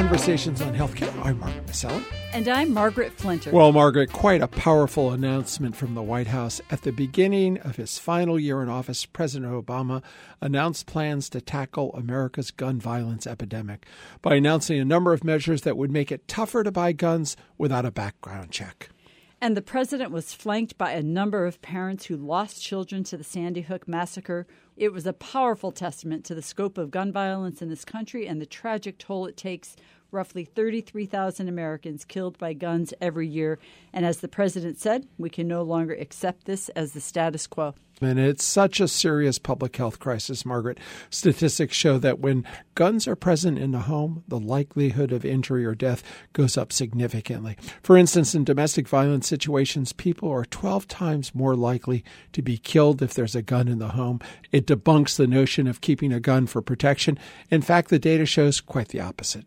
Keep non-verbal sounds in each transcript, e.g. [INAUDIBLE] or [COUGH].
Conversations on Healthcare. I'm Mark Masselli. And I'm Margaret Flinter. Well, Margaret, quite a powerful announcement from the White House. At the beginning of his final year in office, President Obama announced plans to tackle America's gun violence epidemic by announcing a number of measures that would make it tougher to buy guns without a background check. And the president was flanked by a number of parents who lost children to the Sandy Hook massacre. It was a powerful testament to the scope of gun violence in this country and the tragic toll it takes roughly 33,000 Americans killed by guns every year. And as the president said, we can no longer accept this as the status quo. It's such a serious public health crisis, Margaret. Statistics show that when guns are present in the home, the likelihood of injury or death goes up significantly. For instance, in domestic violence situations, people are 12 times more likely to be killed if there's a gun in the home. It debunks the notion of keeping a gun for protection. In fact, the data shows quite the opposite.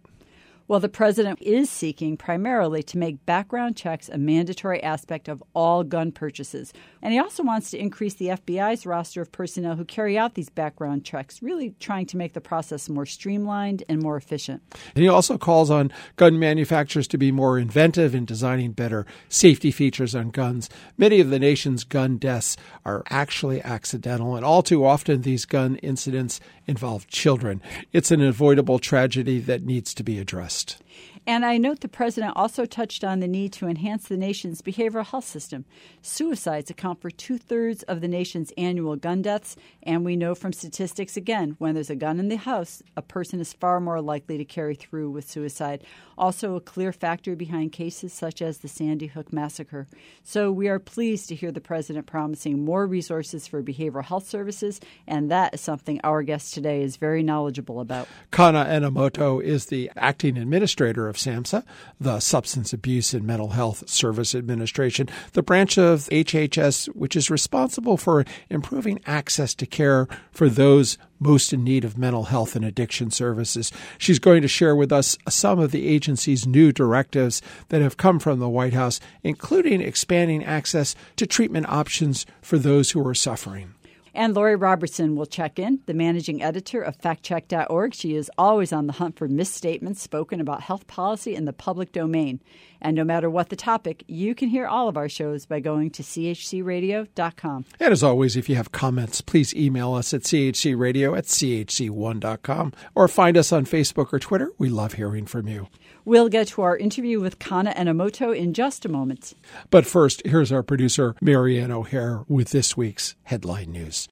Well, the president is seeking primarily to make background checks a mandatory aspect of all gun purchases. And he also wants to increase the FBI's roster of personnel who carry out these background checks, really trying to make the process more streamlined and more efficient. And he also calls on gun manufacturers to be more inventive in designing better safety features on guns. Many of the nation's gun deaths are actually accidental, and all too often these gun incidents involve children. It's an avoidable tragedy that needs to be addressed rest. And I note the president also touched on the need to enhance the nation's behavioral health system. Suicides account for two thirds of the nation's annual gun deaths, and we know from statistics again, when there's a gun in the house, a person is far more likely to carry through with suicide. Also, a clear factor behind cases such as the Sandy Hook massacre. So, we are pleased to hear the president promising more resources for behavioral health services, and that is something our guest today is very knowledgeable about. Kana Enomoto is the acting administrator of SAMHSA, the Substance Abuse and Mental Health Service Administration, the branch of HHS which is responsible for improving access to care for those most in need of mental health and addiction services. She's going to share with us some of the agency's new directives that have come from the White House, including expanding access to treatment options for those who are suffering. And Lori Robertson will check in, the managing editor of factcheck.org. She is always on the hunt for misstatements spoken about health policy in the public domain. And no matter what the topic, you can hear all of our shows by going to chcradio.com. And as always, if you have comments, please email us at chcradio at chc1.com or find us on Facebook or Twitter. We love hearing from you. We'll get to our interview with Kana Enomoto in just a moment. But first, here's our producer, Marianne O'Hare, with this week's headline news.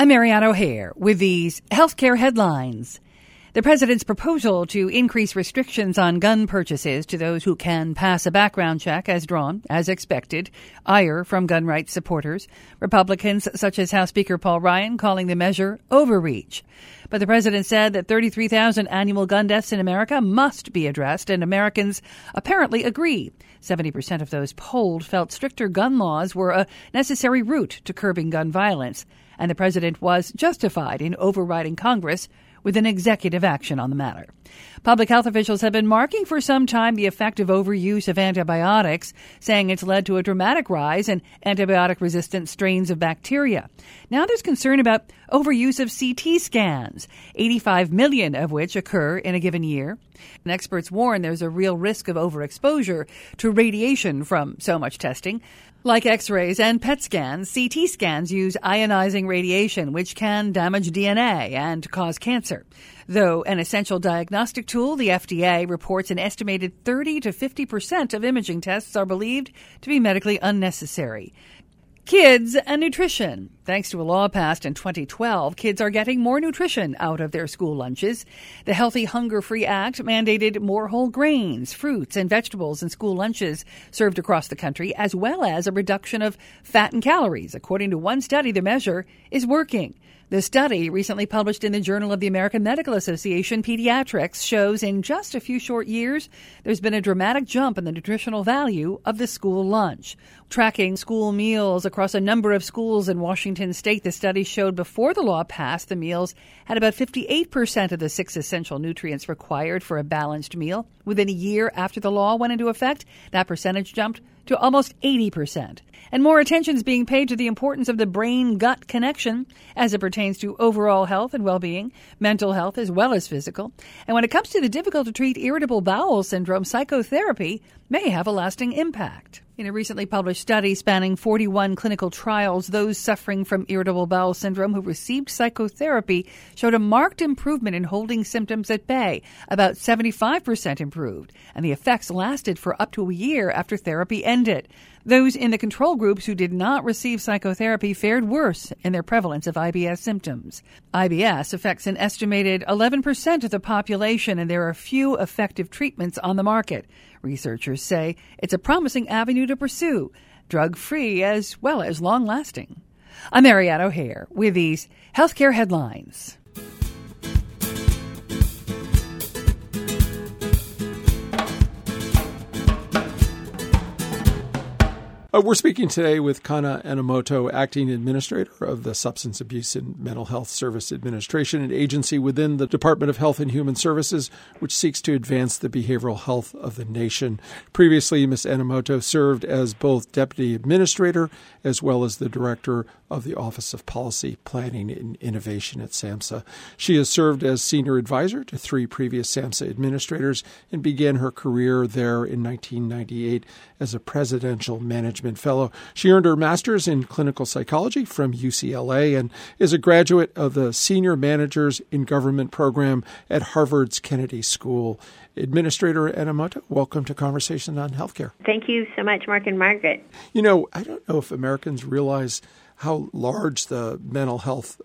I'm Marianne O'Hare with these healthcare headlines. The president's proposal to increase restrictions on gun purchases to those who can pass a background check has drawn, as expected, ire from gun rights supporters. Republicans such as House Speaker Paul Ryan calling the measure overreach. But the president said that 33,000 annual gun deaths in America must be addressed, and Americans apparently agree. 70% of those polled felt stricter gun laws were a necessary route to curbing gun violence, and the president was justified in overriding Congress with an executive action on the matter. Public health officials have been marking for some time the effect of overuse of antibiotics, saying it's led to a dramatic rise in antibiotic resistant strains of bacteria. Now there's concern about overuse of CT scans, 85 million of which occur in a given year. And experts warn there's a real risk of overexposure to radiation from so much testing. Like x rays and PET scans, CT scans use ionizing radiation, which can damage DNA and cause cancer. Though an essential diagnostic tool, the FDA reports an estimated 30 to 50 percent of imaging tests are believed to be medically unnecessary. Kids and nutrition. Thanks to a law passed in 2012, kids are getting more nutrition out of their school lunches. The Healthy Hunger Free Act mandated more whole grains, fruits, and vegetables in school lunches served across the country, as well as a reduction of fat and calories. According to one study, the measure is working. The study, recently published in the Journal of the American Medical Association Pediatrics, shows in just a few short years, there's been a dramatic jump in the nutritional value of the school lunch. Tracking school meals across a number of schools in Washington state, the study showed before the law passed, the meals had about 58% of the six essential nutrients required for a balanced meal. Within a year after the law went into effect, that percentage jumped to almost 80%. And more attention is being paid to the importance of the brain gut connection as it pertains to overall health and well being, mental health as well as physical. And when it comes to the difficult to treat irritable bowel syndrome, psychotherapy may have a lasting impact. In a recently published study spanning 41 clinical trials, those suffering from irritable bowel syndrome who received psychotherapy showed a marked improvement in holding symptoms at bay, about 75% improved, and the effects lasted for up to a year after therapy ended. Those in the control groups who did not receive psychotherapy fared worse in their prevalence of IBS symptoms. IBS affects an estimated 11% of the population, and there are few effective treatments on the market. Researchers say it's a promising avenue to pursue, drug free as well as long lasting. I'm Marianne O'Hare with these healthcare headlines. Uh, we're speaking today with Kana Enomoto, Acting Administrator of the Substance Abuse and Mental Health Service Administration, an agency within the Department of Health and Human Services which seeks to advance the behavioral health of the nation. Previously, Ms. Enomoto served as both Deputy Administrator as well as the Director of the Office of Policy, Planning, and Innovation at SAMHSA. She has served as Senior Advisor to three previous SAMHSA administrators and began her career there in 1998 as a Presidential Management Fellow. She earned her master's in clinical psychology from UCLA and is a graduate of the Senior Managers in Government program at Harvard's Kennedy School. Administrator Enomoto, welcome to Conversation on Healthcare. Thank you so much, Mark and Margaret. You know, I don't know if Americans realize how large the mental health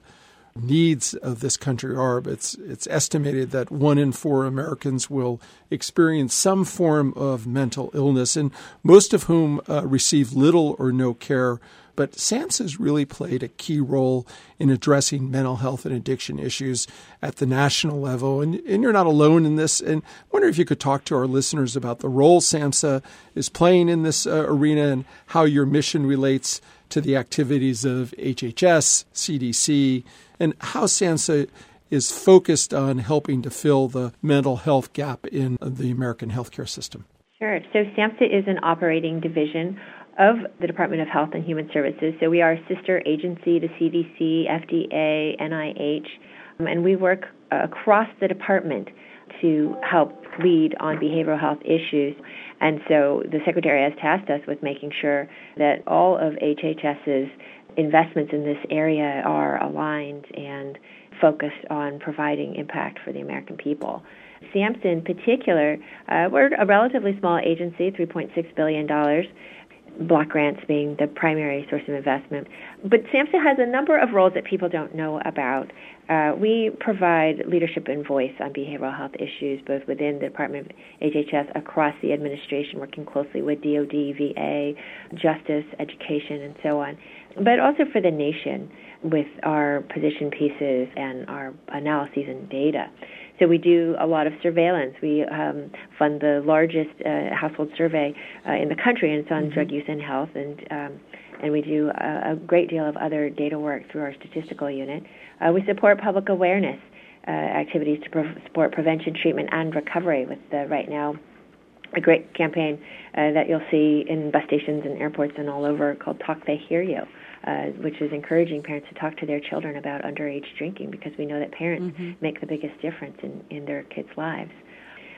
needs of this country are. But it's it's estimated that one in four Americans will experience some form of mental illness, and most of whom uh, receive little or no care. But SAMHSA has really played a key role in addressing mental health and addiction issues at the national level. And, and you're not alone in this. And I wonder if you could talk to our listeners about the role SAMHSA is playing in this uh, arena and how your mission relates to the activities of HHS, CDC, and how SAMHSA is focused on helping to fill the mental health gap in the American healthcare system. Sure. So SAMHSA is an operating division of the Department of Health and Human Services. So we are a sister agency to CDC, FDA, NIH, um, and we work across the department to help lead on behavioral health issues. And so the Secretary has tasked us with making sure that all of HHS's investments in this area are aligned and focused on providing impact for the American people. SAMHSA in particular, uh, we're a relatively small agency, $3.6 billion, block grants being the primary source of investment. But SAMHSA has a number of roles that people don't know about. Uh, we provide leadership and voice on behavioral health issues, both within the Department of HHS, across the administration, working closely with DoD, VA, justice, education, and so on, but also for the nation with our position pieces and our analyses and data. So we do a lot of surveillance. We um, fund the largest uh, household survey uh, in the country, and it's on mm-hmm. drug use and health. And um, and we do a, a, great deal of other data work through our statistical unit. Uh, we support public awareness uh, activities to pro- support prevention, treatment, and recovery. With the, right now a great campaign uh, that you'll see in bus stations and airports and all over called Talk They Hear You uh, which is encouraging parents to talk to their children about underage drinking because we know that parents mm-hmm. make the biggest difference in, in their kids' lives.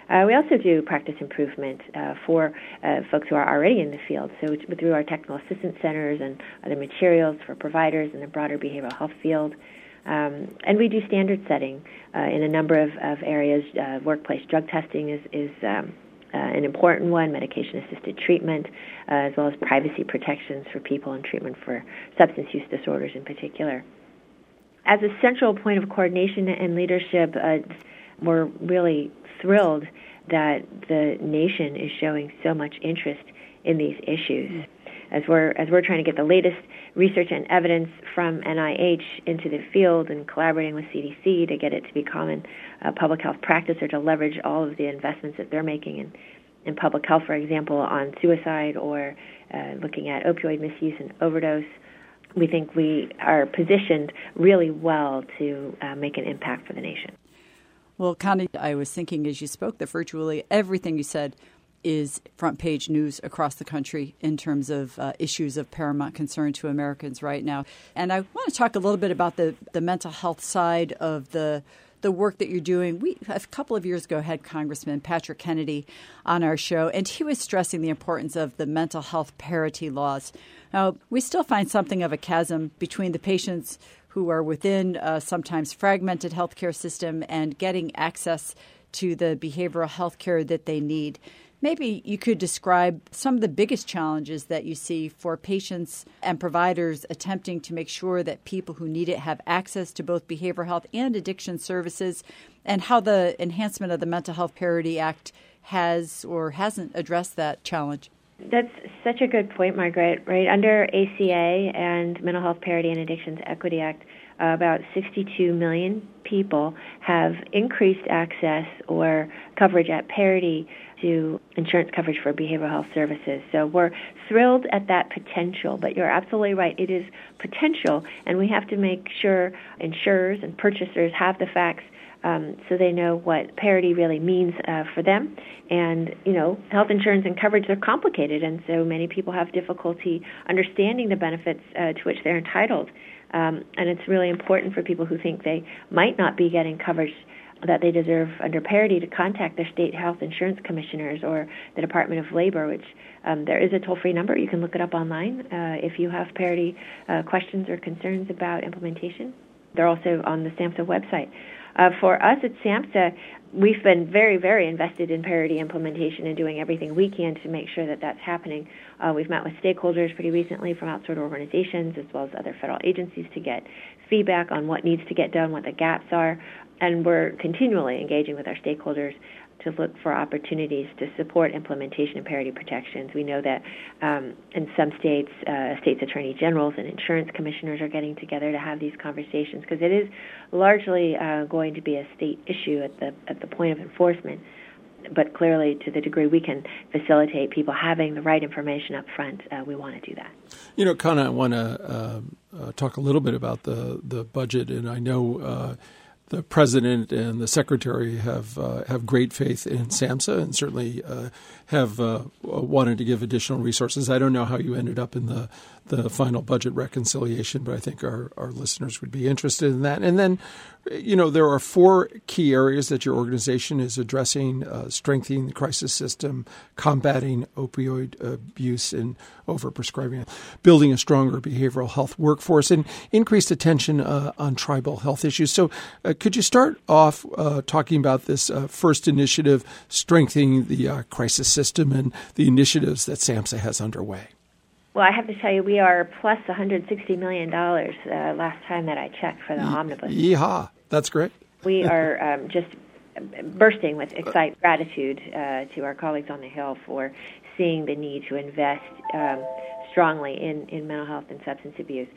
Uh, we also do practice improvement uh, for uh, folks who are already in the field. So through our technical assistance centers and other materials for providers in the broader behavioral health field. Um, and we do standard setting uh, in a number of, of areas. Uh, workplace drug testing is, is um, uh, an important one, medication assisted treatment, uh, as well as privacy protections for people in treatment for substance use disorders in particular. As a central point of coordination and leadership, uh, we're really thrilled that the nation is showing so much interest in these issues as we're as we're trying to get the latest research and evidence from NIH into the field and collaborating with CDC to get it to be common uh, public health practice or to leverage all of the investments that they're making in in public health, for example, on suicide or uh, looking at opioid misuse and overdose. We think we are positioned really well to uh, make an impact for the nation. Well, Kana, I was thinking as you spoke that virtually everything you said is front page news across the country in terms of uh, issues of paramount concern to Americans right now. And I want to talk a little bit about the, the mental health side of the the work that you're doing. We a couple of years ago had Congressman Patrick Kennedy on our show, and he was stressing the importance of the mental health parity laws. Now, we still find something of a chasm between the patients who are within a sometimes fragmented healthcare system and getting access to the behavioral health care that they need. Maybe you could describe some of the biggest challenges that you see for patients and providers attempting to make sure that people who need it have access to both behavioral health and addiction services, and how the enhancement of the Mental Health Parity Act has or hasn't addressed that challenge. That's such a good point, Margaret. Right under ACA and Mental Health Parity and Addictions Equity Act, uh, about 62 million people have increased access or coverage at parity to insurance coverage for behavioral health services. So we're thrilled at that potential, but you're absolutely right. It is potential, and we have to make sure insurers and purchasers have the facts um, so they know what parity really means uh, for them. And, you know, health insurance and coverage are complicated, and so many people have difficulty understanding the benefits uh, to which they're entitled. Um, and it's really important for people who think they might not be getting coverage that they deserve under parity to contact their state health insurance commissioners or the Department of Labor, which um, there is a toll free number. You can look it up online uh, if you have parity uh, questions or concerns about implementation. They're also on the SAMHSA website. Uh, for us at SAMHSA, we've been very, very invested in parity implementation and doing everything we can to make sure that that's happening. Uh, we've met with stakeholders pretty recently from outside organizations as well as other federal agencies to get feedback on what needs to get done, what the gaps are, and we're continually engaging with our stakeholders to look for opportunities to support implementation of parity protections. We know that um, in some states, uh, states attorney generals and insurance commissioners are getting together to have these conversations because it is largely uh, going to be a state issue at the at the point of enforcement. But clearly, to the degree we can facilitate people having the right information up front, uh, we want to do that. You know, Kana, I want to uh, talk a little bit about the the budget, and I know uh, the president and the secretary have uh, have great faith in SAMHSA and certainly uh, have uh, wanted to give additional resources. I don't know how you ended up in the the final budget reconciliation, but I think our, our listeners would be interested in that. And then, you know, there are four key areas that your organization is addressing uh, strengthening the crisis system, combating opioid abuse and overprescribing, building a stronger behavioral health workforce, and increased attention uh, on tribal health issues. So, uh, could you start off uh, talking about this uh, first initiative, strengthening the uh, crisis system, and the initiatives that SAMHSA has underway? Well, I have to tell you, we are plus $160 million uh, last time that I checked for the Ye- omnibus. Yeehaw. That's great. we are um, just bursting with excited gratitude uh, to our colleagues on the Hill for seeing the need to invest um, strongly in, in mental health and substance abuse.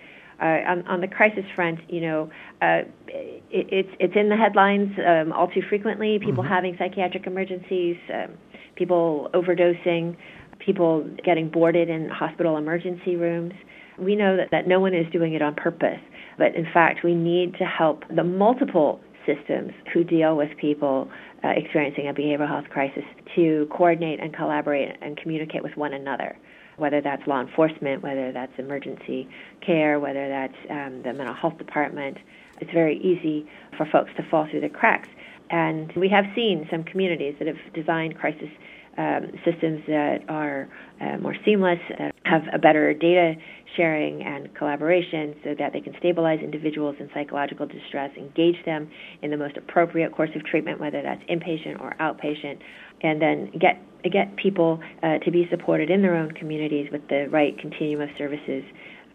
Uh, on, on, the crisis front, you know, uh, it, it's it's in the headlines um, all too frequently. People mm-hmm. having psychiatric emergencies, um, people overdosing, people getting boarded in hospital emergency rooms. We know that, that no one is doing it on purpose, but in fact, we need to help the multiple systems who deal with people uh, experiencing a behavioral health crisis to coordinate and collaborate and communicate with one another, whether that's law enforcement, whether that's emergency care, whether that's um, the mental health department. It's very easy for folks to fall through the cracks. And we have seen some communities that have designed crisis um, systems that are uh, more seamless, uh, have a better data sharing and collaboration so that they can stabilize individuals in psychological distress, engage them in the most appropriate course of treatment, whether that's inpatient or outpatient, and then get get people uh, to be supported in their own communities with the right continuum of services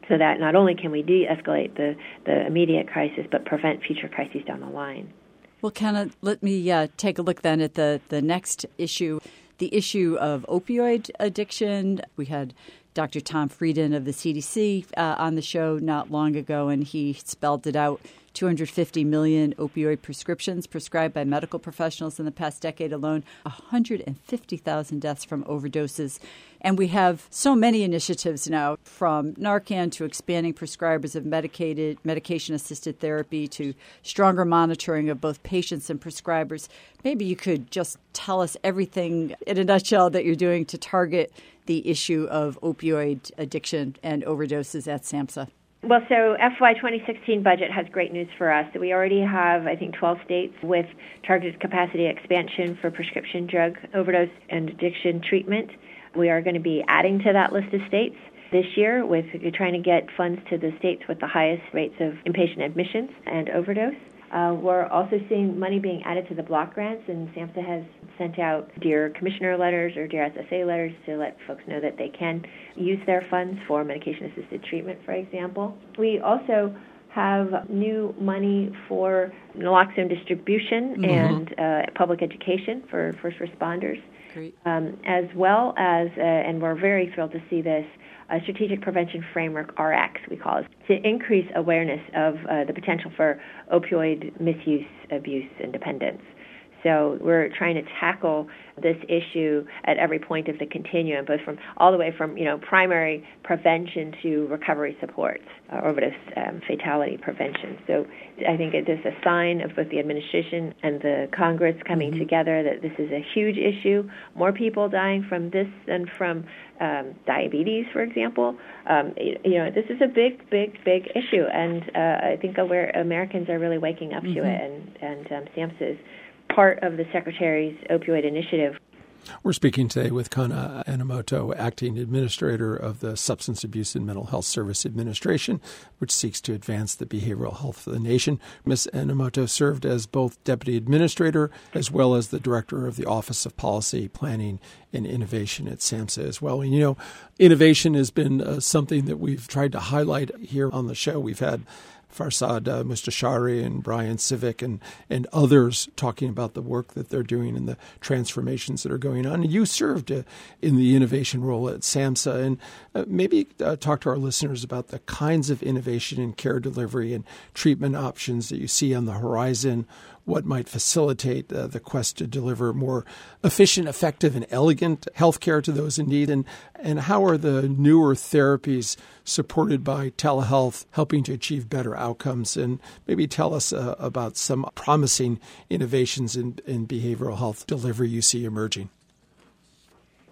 so that not only can we de-escalate the, the immediate crisis but prevent future crises down the line. Well, Kana, let me uh, take a look then at the, the next issue the issue of opioid addiction. We had Dr. Tom Frieden of the CDC uh, on the show not long ago, and he spelled it out 250 million opioid prescriptions prescribed by medical professionals in the past decade alone, 150,000 deaths from overdoses. And we have so many initiatives now, from Narcan to expanding prescribers of medicated medication assisted therapy to stronger monitoring of both patients and prescribers. Maybe you could just tell us everything in a nutshell that you're doing to target the issue of opioid addiction and overdoses at SAMHSA. Well, so FY 2016 budget has great news for us. We already have, I think, 12 states with targeted capacity expansion for prescription drug overdose and addiction treatment. We are going to be adding to that list of states this year with trying to get funds to the states with the highest rates of inpatient admissions and overdose. Uh, we're also seeing money being added to the block grants, and SAMHSA has sent out Dear Commissioner letters or Dear SSA letters to let folks know that they can use their funds for medication assisted treatment, for example. We also have new money for naloxone distribution mm-hmm. and uh, public education for first responders, um, as well as, uh, and we're very thrilled to see this, a strategic prevention framework, RX, we call it, to increase awareness of uh, the potential for opioid misuse, abuse, and dependence. So we're trying to tackle this issue at every point of the continuum, both from all the way from you know primary prevention to recovery supports, uh, overdose um, fatality prevention. So I think it is a sign of both the administration and the Congress coming mm-hmm. together that this is a huge issue. More people dying from this than from um, diabetes, for example. Um, you, know, this is a big, big, big issue, and uh, I think aware Americans are really waking up mm-hmm. to it, and and um, SAMHSA is part of the Secretary's opioid initiative. We're speaking today with Kana Enomoto, acting administrator of the Substance Abuse and Mental Health Service Administration, which seeks to advance the behavioral health of the nation. Ms. Enomoto served as both deputy administrator as well as the director of the Office of Policy, Planning, and Innovation at SAMHSA as well. And you know, innovation has been uh, something that we've tried to highlight here on the show. We've had Farzad uh, Mostashari and Bryan Sivak and, and others talking about the work that they're doing and the transformations that are going on. And you served uh, in the innovation role at SAMHSA. And uh, maybe uh, talk to our listeners about the kinds of innovation in care delivery and treatment options that you see on the horizon what might facilitate uh, the quest to deliver more efficient, effective, and elegant healthcare to those in need? And, and how are the newer therapies supported by telehealth helping to achieve better outcomes? And maybe tell us uh, about some promising innovations in, in behavioral health delivery you see emerging.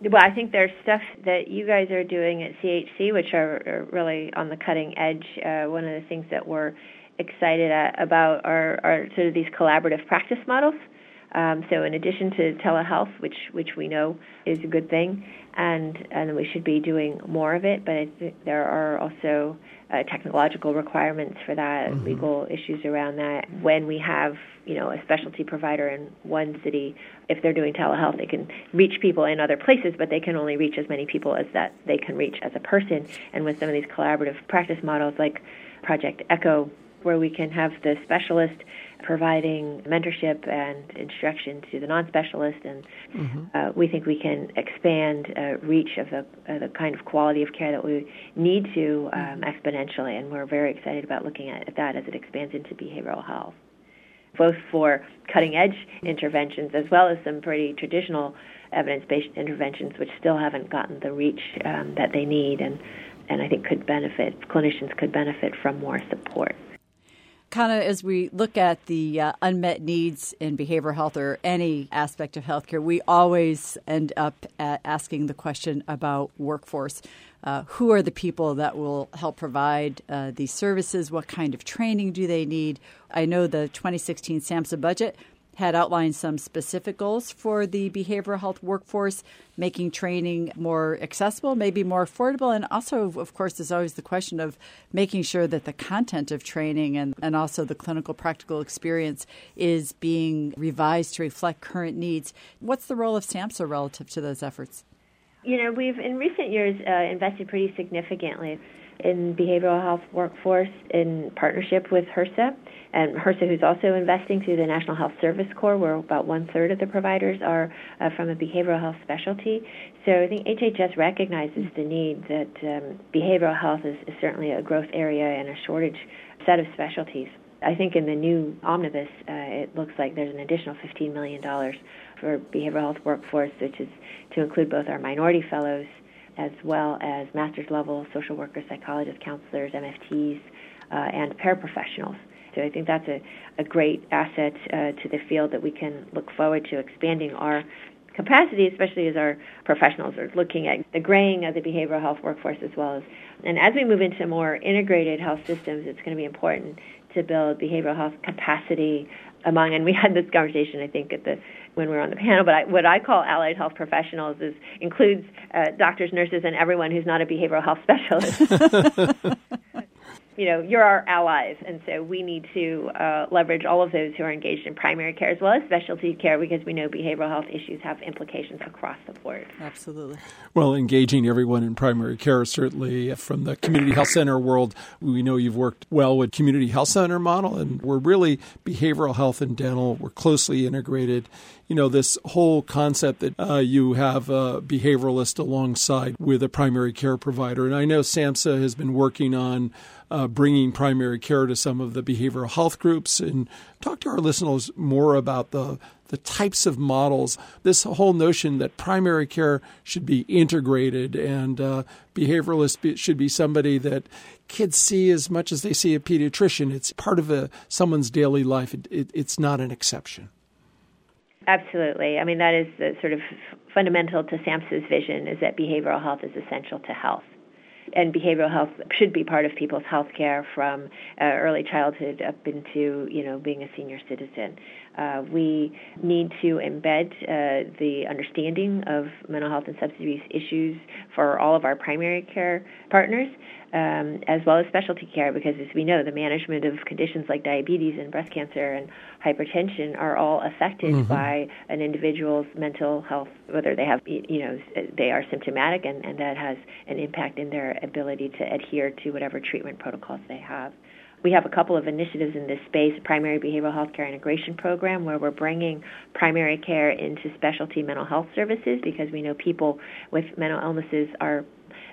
Well, I think there's stuff that you guys are doing at CHC, which are, are really on the cutting edge. Uh, one of the things that we're excited at, about are, are sort of these collaborative practice models. Um, so in addition to telehealth, which which we know is a good thing, and and we should be doing more of it, but I think there are also uh, technological requirements for that, mm-hmm. legal issues around that. When we have you know a specialty provider in one city, if they're doing telehealth, they can reach people in other places, but they can only reach as many people as that they can reach as a person. And with some of these collaborative practice models like Project Echo where we can have the specialist providing mentorship and instruction to the non-specialist, and mm-hmm. uh, we think we can expand uh, reach of the uh, the kind of quality of care that we need to um, mm-hmm. exponentially, and we're very excited about looking at that as it expands into behavioral health, both for cutting-edge interventions as well as some pretty traditional evidence-based interventions, which still haven't gotten the reach um, that they need, and and I think could benefit clinicians could benefit from more support kind of as we look at the uh, unmet needs in behavioral health or any aspect of healthcare, we always end up asking the question about workforce. Uh, who are the people that will help provide uh, these services? What kind of training do they need? I know the 2016 SAMHSA budget had outlined some specific goals for the behavioral health workforce, making training more accessible, maybe more affordable. And also, of course, there's always the question of making sure that the content of training and, and also the clinical practical experience is being revised to reflect current needs. What's the role of SAMHSA relative to those efforts? You know, we've in recent years uh, invested pretty significantly in behavioral health workforce in partnership with HRSA. And HRSA, who's also investing through the National Health Service Corps, where about one third of the providers are uh, from a behavioral health specialty. So I think HHS recognizes the need that um, behavioral health is, is certainly a growth area and a shortage set of specialties. I think in the new omnibus, uh, it looks like there's an additional $15 million for behavioral health workforce, which is to include both our minority fellows as well as master's level social workers, psychologists, counselors, MFTs, uh, and paraprofessionals. So I think that's a, a great asset uh, to the field that we can look forward to expanding our capacity, especially as our professionals are looking at the graying of the behavioral health workforce as well as. And as we move into more integrated health systems, it's going to be important to build behavioral health capacity among. And we had this conversation, I think, at the when we were on the panel. But I, what I call allied health professionals is includes uh, doctors, nurses, and everyone who's not a behavioral health specialist. [LAUGHS] you know, you're our allies, and so we need to uh, leverage all of those who are engaged in primary care as well as specialty care because we know behavioral health issues have implications across the board. Absolutely. Well, engaging everyone in primary care, certainly from the community health center world, we know you've worked well with community health center model, and we're really behavioral health and dental. We're closely integrated you know, this whole concept that uh, you have a behavioralist alongside with a primary care provider. And I know SAMHSA has been working on uh, bringing primary care to some of the behavioral health groups and talk to our listeners more about the the types of models, this whole notion that primary care should be integrated and uh, behavioralist should be somebody that kids see as much as they see a pediatrician. It's part of a, someone's daily life. It, it, it's not an exception. Absolutely. I mean, that is the sort of fundamental to SAMHSA's vision is that behavioral health is essential to health. And behavioral health should be part of people's health care from uh, early childhood up into, you know, being a senior citizen. Uh, we need to embed uh, the understanding of mental health and substance abuse issues for all of our primary care partners um, as well as specialty care, because as we know, the management of conditions like diabetes and breast cancer and hypertension are all affected mm-hmm. by an individual's mental health, whether they have, you know, they are symptomatic, and, and that has an impact in their ability to adhere to whatever treatment protocols they have. We have a couple of initiatives in this space, primary behavioral health care integration program, where we're bringing primary care into specialty mental health services because we know people with mental illnesses are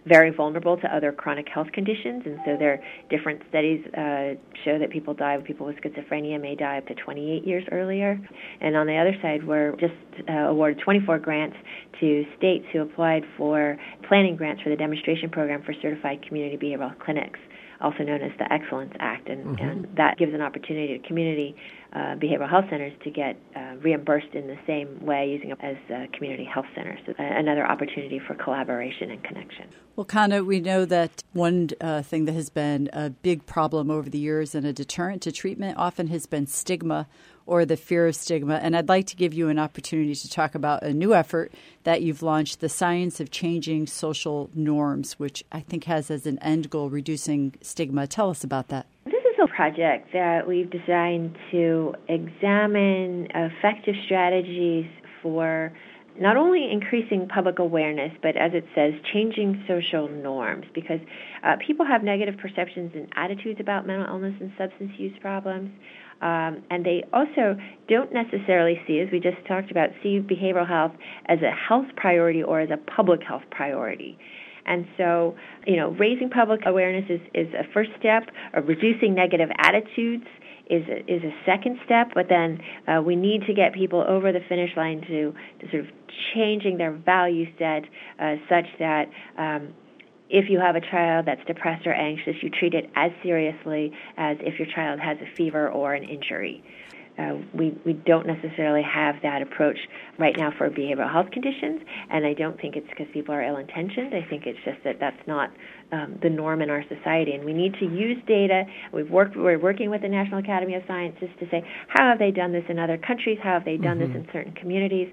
very vulnerable to other chronic health conditions, and so there are different studies uh, show that people die, people with schizophrenia may die up to 28 years earlier. And on the other side, we're just uh, awarded 24 grants to states who applied for planning grants for the demonstration program for certified community behavioral clinics also known as the Excellence Act, and, mm-hmm. and that gives an opportunity to community uh, behavioral health centers to get uh, reimbursed in the same way using it as uh, community health centers. So another opportunity for collaboration and connection. Well, Kana, we know that one uh, thing that has been a big problem over the years and a deterrent to treatment often has been stigma or the fear of stigma. And I'd like to give you an opportunity to talk about a new effort that you've launched, The Science of Changing Social Norms, which I think has as an end goal reducing stigma. Tell us about that. Project that we've designed to examine effective strategies for not only increasing public awareness, but as it says, changing social norms because uh, people have negative perceptions and attitudes about mental illness and substance use problems. Um, and they also don't necessarily see, as we just talked about, see behavioral health as a health priority or as a public health priority. And so, you know, raising public awareness is, is a first step, or reducing negative attitudes is a, is a second step, but then uh, we need to get people over the finish line to, to sort of changing their value set uh, such that um, if you have a child that's depressed or anxious, you treat it as seriously as if your child has a fever or an injury. Uh, we, we don't necessarily have that approach right now for behavioral health conditions, and I don't think it's because people are ill intentioned. I think it's just that that's not um, the norm in our society, and we need to use data. We've worked, we're working with the National Academy of Sciences to say how have they done this in other countries, how have they done mm-hmm. this in certain communities,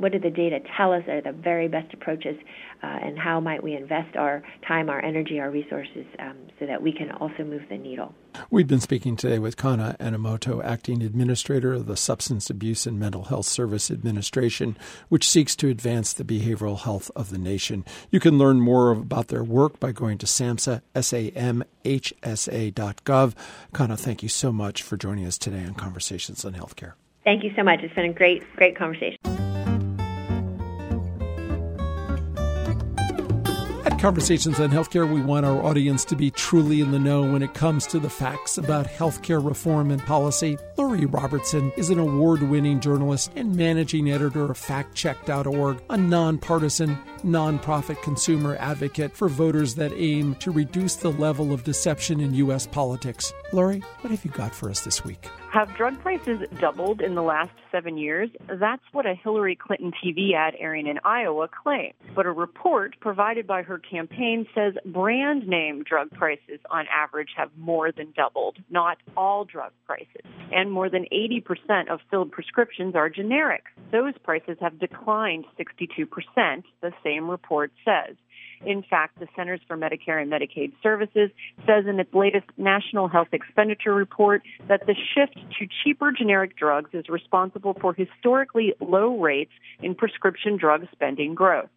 what do the data tell us are the very best approaches, uh, and how might we invest our time, our energy, our resources um, so that we can also move the needle? We've been speaking today with Kana Enomoto, Acting Administrator of the Substance Abuse and Mental Health Service Administration, which seeks to advance the behavioral health of the nation. You can learn more about their work by going to SAMHSA, dot gov. Kana, thank you so much for joining us today on Conversations on Healthcare. Thank you so much. It's been a great, great conversation. Conversations on Healthcare, we want our audience to be truly in the know when it comes to the facts about healthcare reform and policy. Lori Robertson is an award winning journalist and managing editor of FactCheck.org, a nonpartisan, nonprofit consumer advocate for voters that aim to reduce the level of deception in U.S. politics. Lori, what have you got for us this week? Have drug prices doubled in the last seven years? That's what a Hillary Clinton TV ad airing in Iowa claims. But a report provided by her campaign says brand name drug prices on average have more than doubled, not all drug prices. And more than 80% of filled prescriptions are generic. Those prices have declined 62%, the same report says. In fact, the Centers for Medicare and Medicaid Services says in its latest National Health Expenditure Report that the shift to cheaper generic drugs is responsible for historically low rates in prescription drug spending growth.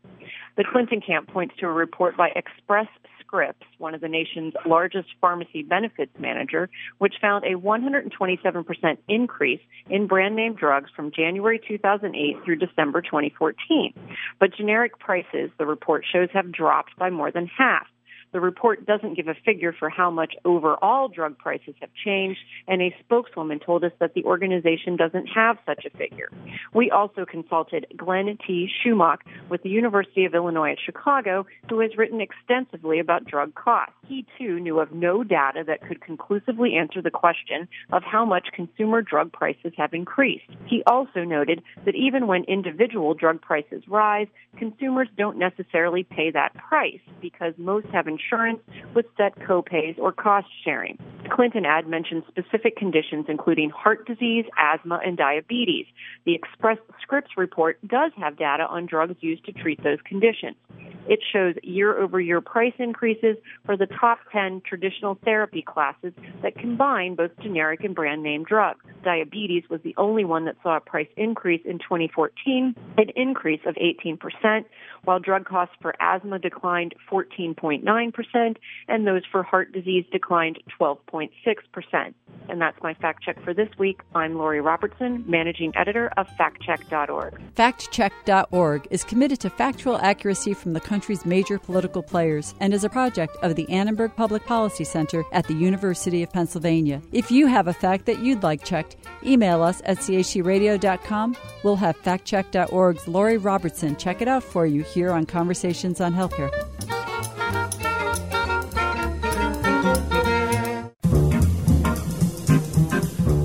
The Clinton camp points to a report by Express Scripts, one of the nation's largest pharmacy benefits manager, which found a 127% increase in brand name drugs from January 2008 through December 2014. But generic prices, the report shows, have dropped by more than half. The report doesn't give a figure for how much overall drug prices have changed, and a spokeswoman told us that the organization doesn't have such a figure. We also consulted Glen T. Schumock with the University of Illinois at Chicago, who has written extensively about drug costs. He too knew of no data that could conclusively answer the question of how much consumer drug prices have increased. He also noted that even when individual drug prices rise, consumers don't necessarily pay that price because most have insurance insurance with set copays or cost sharing. The Clinton ad mentions specific conditions including heart disease, asthma, and diabetes. The Express Scripts report does have data on drugs used to treat those conditions. It shows year over year price increases for the top 10 traditional therapy classes that combine both generic and brand name drugs. Diabetes was the only one that saw a price increase in 2014, an increase of 18%, while drug costs for asthma declined 14.9% and those for heart disease declined 12.6%. And that's my fact check for this week. I'm Lori Robertson, managing editor of factcheck.org. Factcheck.org is committed to factual accuracy from the country's major political players and is a project of the Annenberg Public Policy Center at the University of Pennsylvania. If you have a fact that you'd like checked, email us at chcradio.com. We'll have factcheck.org's Lori Robertson check it out for you here on Conversations on Healthcare.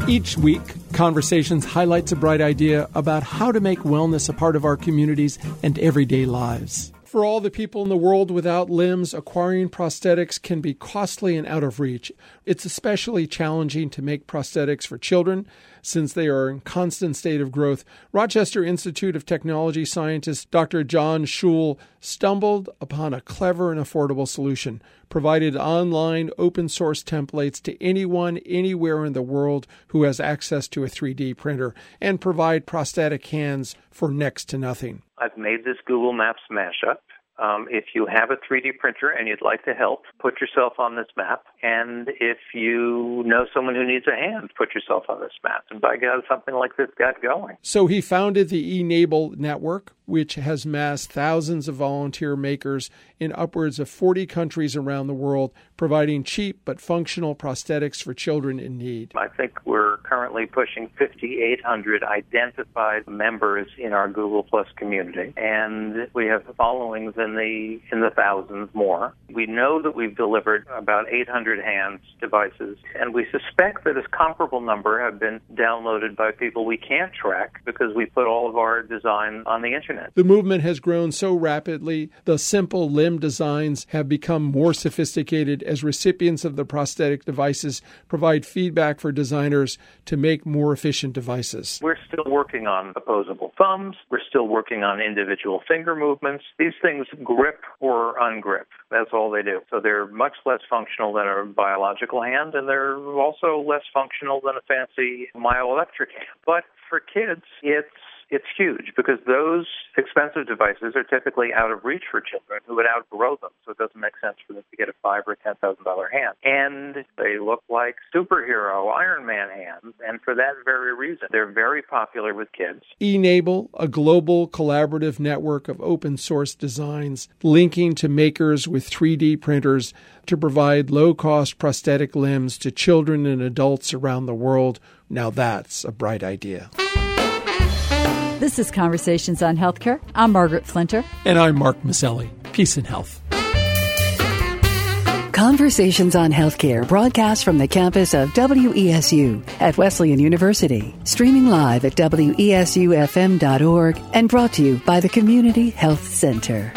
Each week, Conversations highlights a bright idea about how to make wellness a part of our communities and everyday lives. For all the people in the world without limbs, acquiring prosthetics can be costly and out of reach. It's especially challenging to make prosthetics for children since they are in constant state of growth. Rochester Institute of Technology scientist Dr. John Schull stumbled upon a clever and affordable solution, provided online open source templates to anyone anywhere in the world who has access to a 3D printer and provide prosthetic hands for next to nothing. I've made this Google Maps mashup. Um, if you have a 3D printer and you'd like to help, put yourself on this map. And if you know someone who needs a hand, put yourself on this map. And by God, something like this got going. So he founded the e-NABLE Network, which has massed thousands of volunteer makers in upwards of 40 countries around the world, providing cheap but functional prosthetics for children in need. I think we're currently pushing 5,800 identified members in our Google Plus community, and we have followings in the in the thousands more. We know that we've delivered about 800 hands devices, and we suspect that a comparable number have been downloaded by people we can't track because we put all of our design on the internet. The movement has grown so rapidly, the simple limb designs have become more sophisticated as recipients of the prosthetic devices provide feedback for designers to make more efficient devices. We're still working on opposable thumbs. We're still working on individual finger movements. These things grip or ungrip. That's all they do. So they're much less functional than a biological hand, and they're also less functional than a fancy myoelectric hand. But for kids, it's it's huge because those expensive devices are typically out of reach for children who would outgrow them. So it doesn't make sense for them to get a five or ten thousand dollar hand. And they look like superhero Iron Man hands, and for that very reason, they're very popular with kids. e-NABLE, a global collaborative network of open source designs linking to makers with 3D printers to provide low cost prosthetic limbs to children and adults around the world. Now that's a bright idea. This is Conversations on Healthcare. I'm Margaret Flinter. And I'm Mark Masselli. Peace and health. Conversations on Healthcare broadcast from the campus of WESU at Wesleyan University, streaming live at WESUFM.org and brought to you by the Community Health Center.